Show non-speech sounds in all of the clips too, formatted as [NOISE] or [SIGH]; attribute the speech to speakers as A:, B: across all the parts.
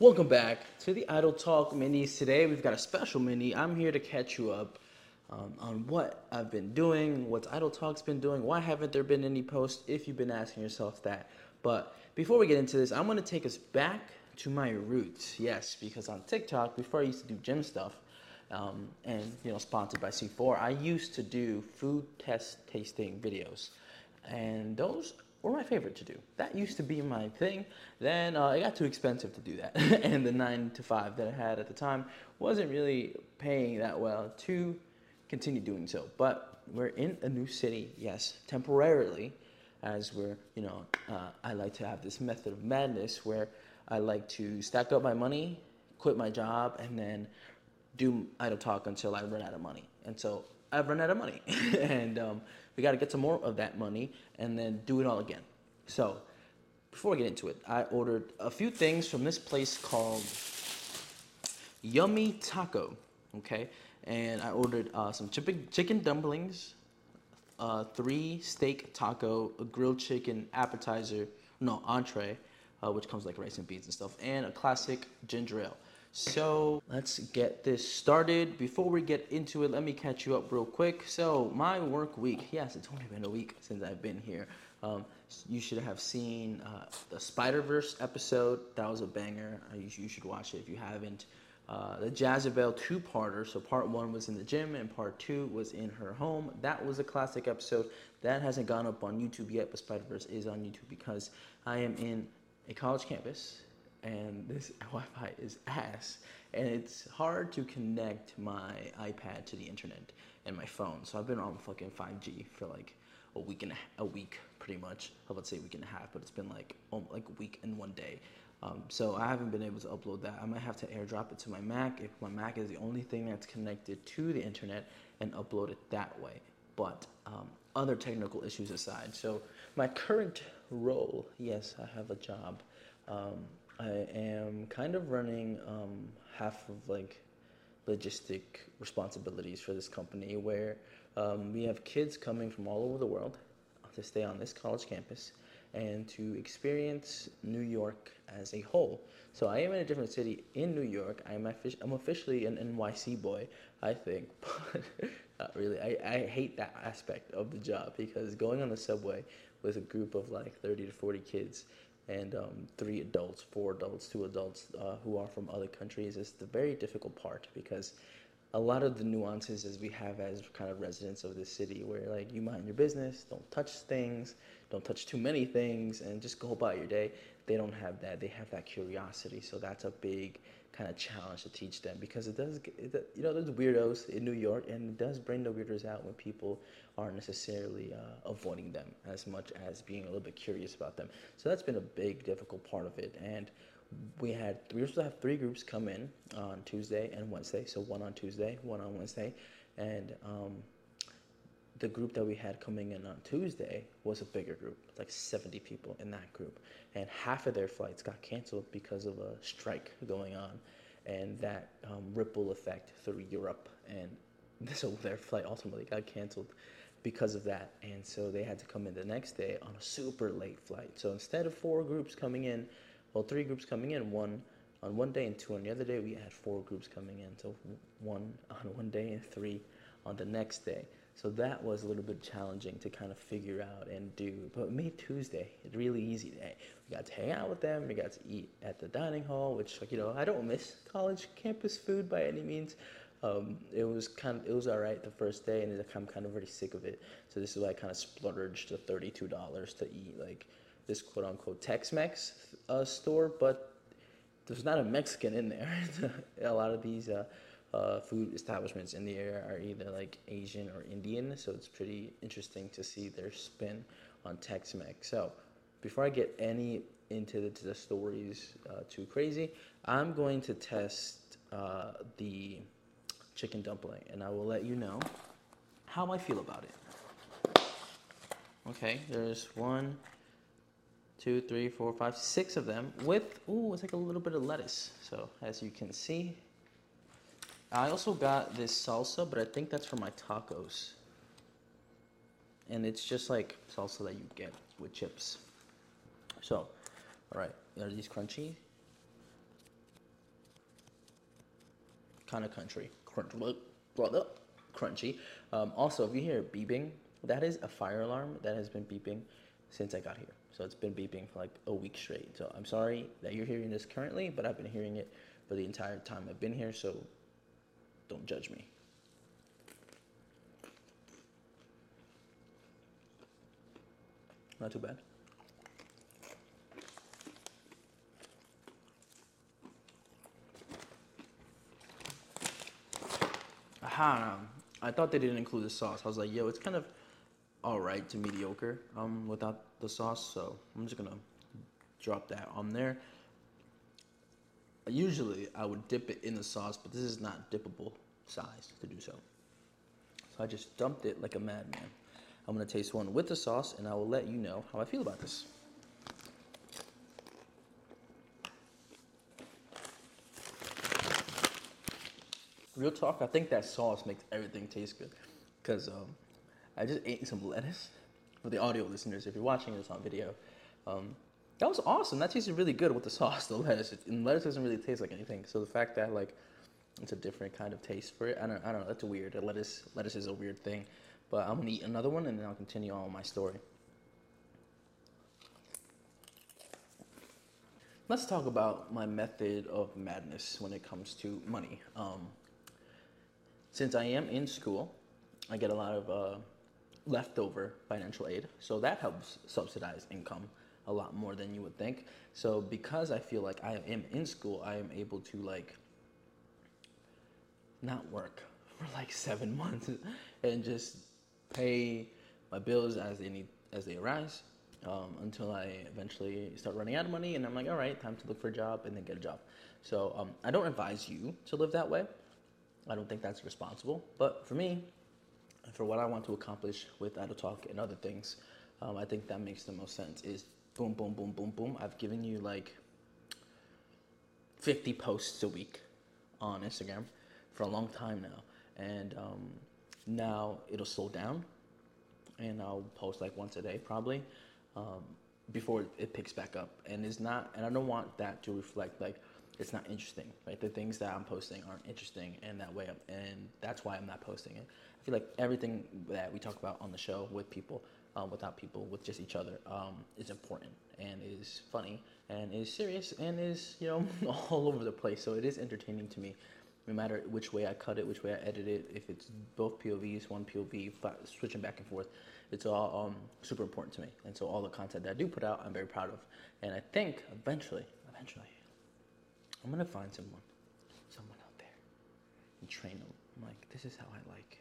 A: Welcome back to the Idle Talk minis. Today we've got a special mini. I'm here to catch you up um, on what I've been doing, what Idle Talk's been doing, why haven't there been any posts, if you've been asking yourself that. But before we get into this, I'm to take us back to my roots. Yes, because on TikTok, before I used to do gym stuff, um, and you know, sponsored by C4, I used to do food test tasting videos, and those were my favorite to do. That used to be my thing. Then uh, it got too expensive to do that, [LAUGHS] and the nine to five that I had at the time wasn't really paying that well to continue doing so. But we're in a new city, yes, temporarily, as we're, you know, uh, I like to have this method of madness where I like to stack up my money, quit my job, and then do idle talk until I run out of money. And so I've run out of money, [LAUGHS] and um, we got to get some more of that money and then do it all again. So before I get into it, I ordered a few things from this place called Yummy Taco. Okay, and I ordered uh, some chicken dumplings, uh, three steak taco, a grilled chicken appetizer, no entree, uh, which comes like rice and beans and stuff, and a classic ginger ale. So let's get this started. Before we get into it, let me catch you up real quick. So my work week, yes, it's only been a week since I've been here. Um, you should have seen uh, the Spider Verse episode. That was a banger. You, you, should watch it if you haven't. Uh, the Jezebel two-parter. So part one was in the gym, and part two was in her home. That was a classic episode. That hasn't gone up on YouTube yet, but Spider Verse is on YouTube because I am in a college campus and this [LAUGHS] Wi-Fi is ass, and it's hard to connect my iPad to the internet and my phone. So I've been on fucking 5G for like a week and a, a week, pretty much. I would say a week and a half, but it's been like like a week and one day. Um, so I haven't been able to upload that. I might have to airdrop it to my Mac if my Mac is the only thing that's connected to the internet and upload it that way. But um, other technical issues aside, so my current role, yes, I have a job. Um, I am kind of running um, half of like logistic responsibilities for this company where um, we have kids coming from all over the world to stay on this college campus and to experience New York as a whole. So I am in a different city in New York. I'm, I'm officially an NYC boy, I think, [LAUGHS] but not really. I, I hate that aspect of the job because going on the subway with a group of like 30 to 40 kids and um, three adults, four adults, two adults uh, who are from other countries. Is the very difficult part because a lot of the nuances as we have as kind of residents of this city where like you mind your business don't touch things don't touch too many things and just go about your day they don't have that. They have that curiosity. So that's a big kind of challenge to teach them because it does you know there's weirdos in new york and it does bring the weirdos out when people aren't necessarily uh, avoiding them as much as being a little bit curious about them. So that's been a big difficult part of it. And we had we to have three groups come in on Tuesday and Wednesday. So one on Tuesday, one on Wednesday, and um, the group that we had coming in on Tuesday was a bigger group, like 70 people in that group, and half of their flights got canceled because of a strike going on, and that um, ripple effect through Europe, and [LAUGHS] so their flight ultimately got canceled because of that, and so they had to come in the next day on a super late flight. So instead of four groups coming in well, three groups coming in, one on one day and two on the other day. We had four groups coming in, so one on one day and three on the next day. So that was a little bit challenging to kind of figure out and do. But made Tuesday a really easy day. We got to hang out with them. We got to eat at the dining hall, which like you know I don't miss college campus food by any means. Um, it was kind of it was all right the first day, and I'm kind of already sick of it. So this is why I kind of splurged the thirty two dollars to eat like this quote unquote Tex-Mex uh, store, but there's not a Mexican in there. [LAUGHS] a lot of these uh, uh, food establishments in the area are either like Asian or Indian, so it's pretty interesting to see their spin on Tex-Mex. So before I get any into the, the stories uh, too crazy, I'm going to test uh, the chicken dumpling, and I will let you know how I feel about it. Okay, there's one, two, three, four, five, six of them with, ooh, it's like a little bit of lettuce. So as you can see, I also got this salsa, but I think that's for my tacos. And it's just like salsa that you get with chips. So, all right, are these crunchy? kind of country, crunch, crunchy. Um, also, if you hear beeping, that is a fire alarm that has been beeping since I got here. So it's been beeping for like a week straight. So I'm sorry that you're hearing this currently, but I've been hearing it for the entire time I've been here. So don't judge me. Not too bad. Aha, I thought they didn't include the sauce. I was like, yo, it's kind of all right to mediocre um, without the sauce. So I'm just gonna drop that on there. Usually I would dip it in the sauce, but this is not dippable size to do so. So I just dumped it like a madman. I'm gonna taste one with the sauce and I will let you know how I feel about this. Real talk, I think that sauce makes everything taste good. Cause um, I just ate some lettuce. For the audio listeners, if you're watching this on video, um, that was awesome. That tasted really good with the [LAUGHS] sauce, the lettuce. And lettuce doesn't really taste like anything. So the fact that like it's a different kind of taste for it, I don't, I don't know. That's weird. lettuce, lettuce is a weird thing. But I'm gonna eat another one and then I'll continue on with my story. Let's talk about my method of madness when it comes to money. Um, since I am in school, I get a lot of uh, leftover financial aid, so that helps subsidize income a lot more than you would think. So because I feel like I am in school, I am able to like not work [LAUGHS] for like seven [LAUGHS] months and just pay my bills as they need as they arise um, until I eventually start running out of money, and I'm like, all right, time to look for a job and then get a job. So um, I don't advise you to live that way. I don't think that's responsible. But for me, for what I want to accomplish with Idle Talk and other things, um, I think that makes the most sense. Is boom, boom, boom, boom, boom. I've given you like 50 posts a week on Instagram for a long time now, and um, now it'll slow down, and I'll post like once a day probably um, before it picks back up. And it's not, and I don't want that to reflect like it's not interesting, right? The things that I'm posting aren't interesting, and that way, and that's why I'm not posting it. I feel like everything that we talk about on the show with people, um, without people, with just each other, um, is important and is funny and is serious and is you know [LAUGHS] all over the place. So it is entertaining to me no matter which way I cut it, which way I edit it, if it's both POVs, one POV, switching back and forth, it's all um, super important to me. And so all the content that I do put out, I'm very proud of. And I think eventually, eventually, I'm gonna find someone, someone out there, and train them. I'm like, this is how I like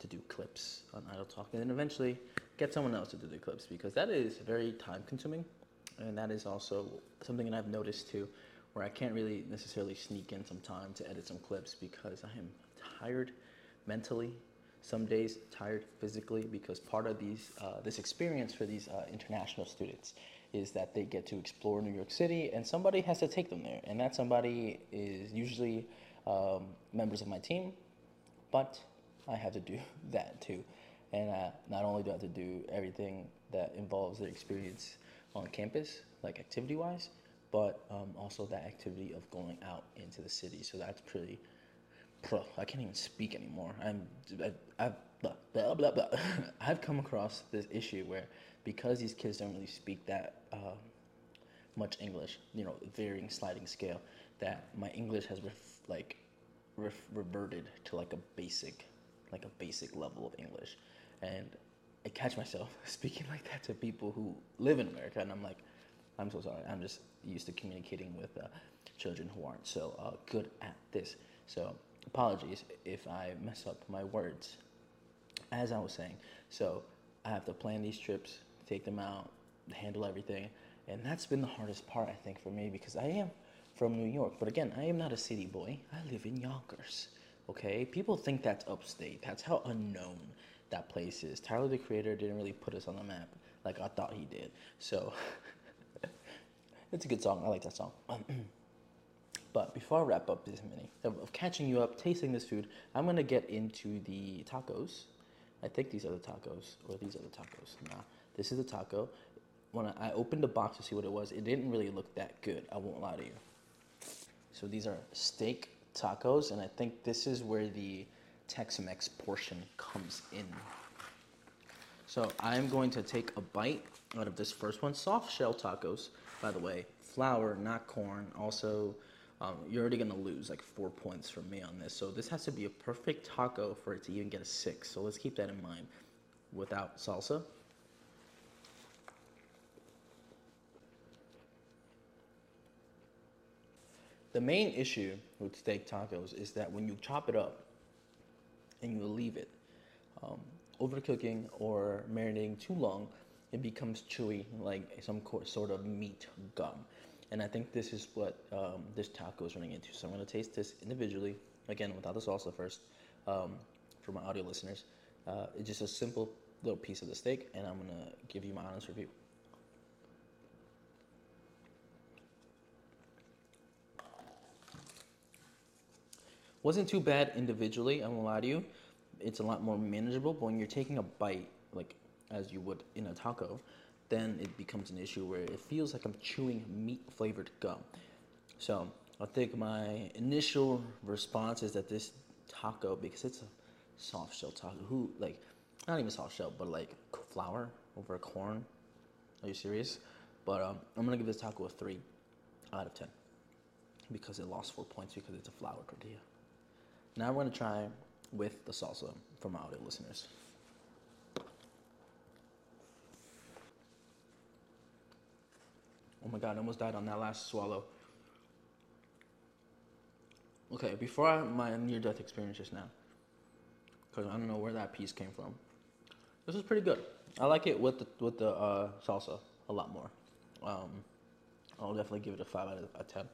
A: to do clips on Idle Talk, and then eventually get someone else to do the clips because that is very time consuming, and that is also something that I've noticed too where I can't really necessarily sneak in some time to edit some clips because I am tired mentally. Some days tired physically because part of these uh, this experience for these uh, international students is that they get to explore New York City and somebody has to take them there, and that somebody is usually um, members of my team, but I have to do [LAUGHS] that too. And uh, not only do I have to do everything that involves their experience on campus, like activity wise, but um, also that activity of going out into the city. So that's pretty. Pro, I can't even speak anymore. I'm, I, I've blah, blah, blah, blah. [LAUGHS] I've come across this issue where because these kids don't really speak that uh, much English, you know, varying sliding scale, that my English has ref, like ref, reverted to like a basic, like a basic level of English, and I catch myself [LAUGHS] speaking like that to people who live in America, and I'm like, I'm so sorry. I'm just used to communicating with uh, children who aren't so uh, good at this. So apologies if I mess up my words. As I was saying, so I have to plan these trips, take them out, handle everything, and that's been the hardest part I think for me because I am from New York, but again, I am not a city boy. I live in Yonkers. Okay, people think that's upstate. That's how unknown that place is. Tyler the Creator didn't really put us on the map like I thought he did. So [LAUGHS] It's a good song. I like that song. [CLEARS THROAT] but before I wrap up this mini of, catching you up, tasting this food, I'm gonna get into the tacos. I think these are the tacos, or these are the tacos. Nah, this is a taco. When I opened the box to see what it was, it didn't really look that good. I won't lie to you. So these are steak tacos, and I think this is where the Tex-Mex portion comes in. So I'm going to take a bite out of this first one. Soft shell tacos, by the way, flour, not corn. Also, um, you're already gonna lose like four points from me on this. So this has to be a perfect taco for it to even get a six. So let's keep that in mind. Without salsa. The main issue with steak tacos is that when you chop it up and you leave it, um, overcooking or marinating too long, it becomes chewy like some sort of meat gum. And I think this is what um, this taco is running into. So I'm going to taste this individually, again, without the salsa first, um, for my audio listeners. Uh, it's just a simple little piece of the steak, and I'm going to give you my honest review. Wasn't too bad individually, I won't lie to you. It's a lot more manageable, but when you're taking a bite, like as you would in a taco, then it becomes an issue where it feels like I'm chewing meat flavored gum. So I think my initial response is that this taco, because it's a soft shell taco, who like not even soft shell, but like flour over corn. Are you serious? But um, I'm gonna give this taco a three out of ten because it lost four points because it's a flour tortilla. Now I'm gonna try with the salsa for my audio listeners. Oh my god, I almost died on that last swallow. Okay, before I, my near death experience just now, because I don't know where that piece came from. This is pretty good. I like it with the with the uh, salsa a lot more. Um, I'll definitely give it a five out of ten.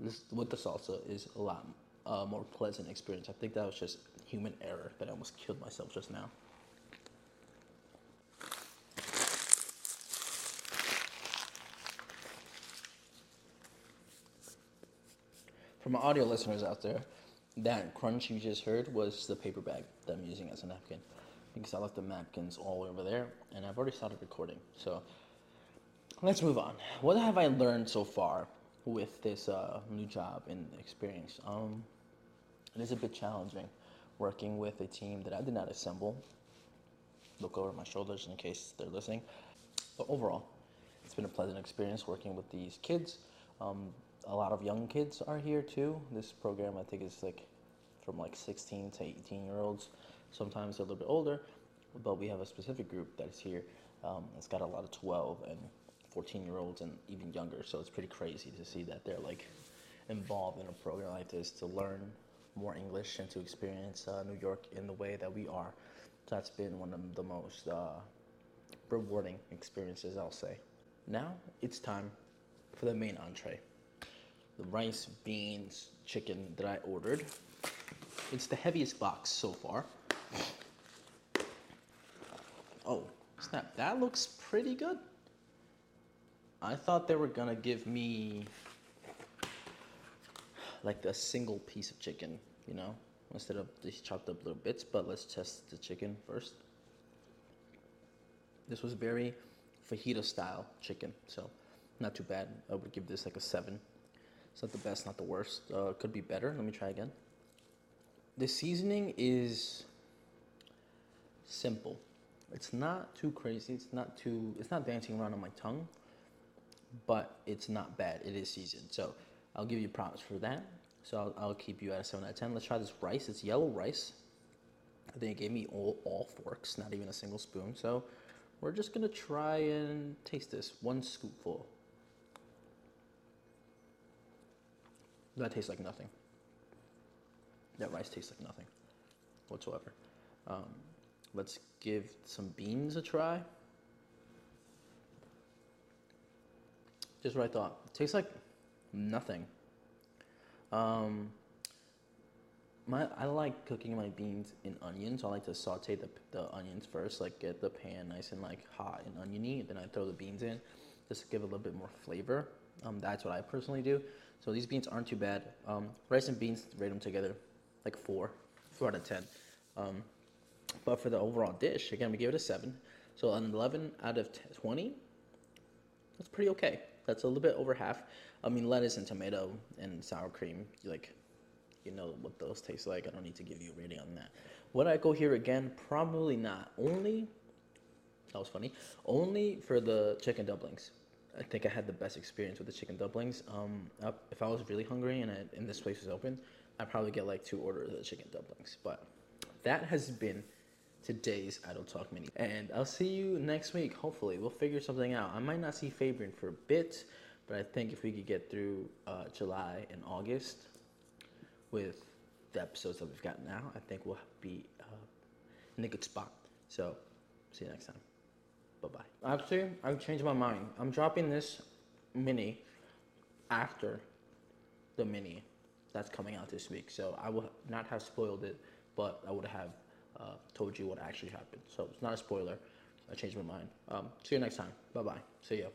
A: This with the salsa is a lot uh, more pleasant experience. I think that was just human error that I almost killed myself just now. For my audio listeners out there, that crunch you just heard was the paper bag that I'm using as a napkin. Because I left the napkins all over there, and I've already started recording. So let's move on. What have I learned so far with this uh, new job and experience? Um, it is a bit challenging working with a team that I did not assemble. Look over my shoulders in case they're listening. But overall, it's been a pleasant experience working with these kids. Um, a lot of young kids are here too. This program, I think, is like from like 16 to 18 year olds. Sometimes a little bit older, but we have a specific group that is here. Um, it's got a lot of 12 and 14 year olds and even younger. So it's pretty crazy to see that they're like involved in a program like this to learn more English and to experience uh, New York in the way that we are. That's been one of the most uh, rewarding experiences, I'll say. Now it's time for the main entree the rice, beans, chicken that I ordered. It's the heaviest box so far. Oh, snap, that looks pretty good. I thought they were gonna give me like a single piece of chicken, you know, instead of these chopped up little bits, but let's test the chicken first. This was very fajita style chicken, so not too bad. I would give this like a seven. It's not the best, not the worst. Uh, could be better. Let me try again. The seasoning is simple. It's not too crazy. It's not too. It's not dancing around on my tongue, but it's not bad. It is seasoned. So I'll give you props for that. So I'll, I'll keep you at a seven out of ten. Let's try this rice. It's yellow rice. They gave me all, all forks, not even a single spoon. So we're just gonna try and taste this. One scoopful. That tastes like nothing. That rice tastes like nothing whatsoever. Um, let's give some beans a try. Just what I thought. It tastes like nothing. Um, my I like cooking my beans in onions. I like to saute the, the onions first, like get the pan nice and like hot and oniony, and then I throw the beans in, just to give a little bit more flavor. Um, that's what I personally do. So these beans aren't too bad. Um, rice and beans, rate them together like four, four out of ten. Um, but for the overall dish, again, we give it a seven. So an 11 out of 20, that's pretty okay. That's a little bit over half. I mean, lettuce and tomato and sour cream, You like you know what those taste like. I don't need to give you a rating on that. Would I go here again? Probably not. Only that was funny. Only for the chicken dumplings. I think I had the best experience with the chicken dumplings. Um, if I was really hungry and, I, and this place was open, I'd probably get like two orders of the chicken dumplings. But that has been today's Idle Talk Mini. And I'll see you next week. Hopefully, we'll figure something out. I might not see Fabian for a bit, but I think if we could get through uh, July and August with the episodes that we've got now, I think we'll be uh, in a good spot. So, see you next time. Bye bye. Actually, I've changed my mind. I'm dropping this mini after the mini that's coming out this week. So I will not have spoiled it, but I would have uh, told you what actually happened. So it's not a spoiler. I changed my mind. Um, see you next time. Bye bye. See ya.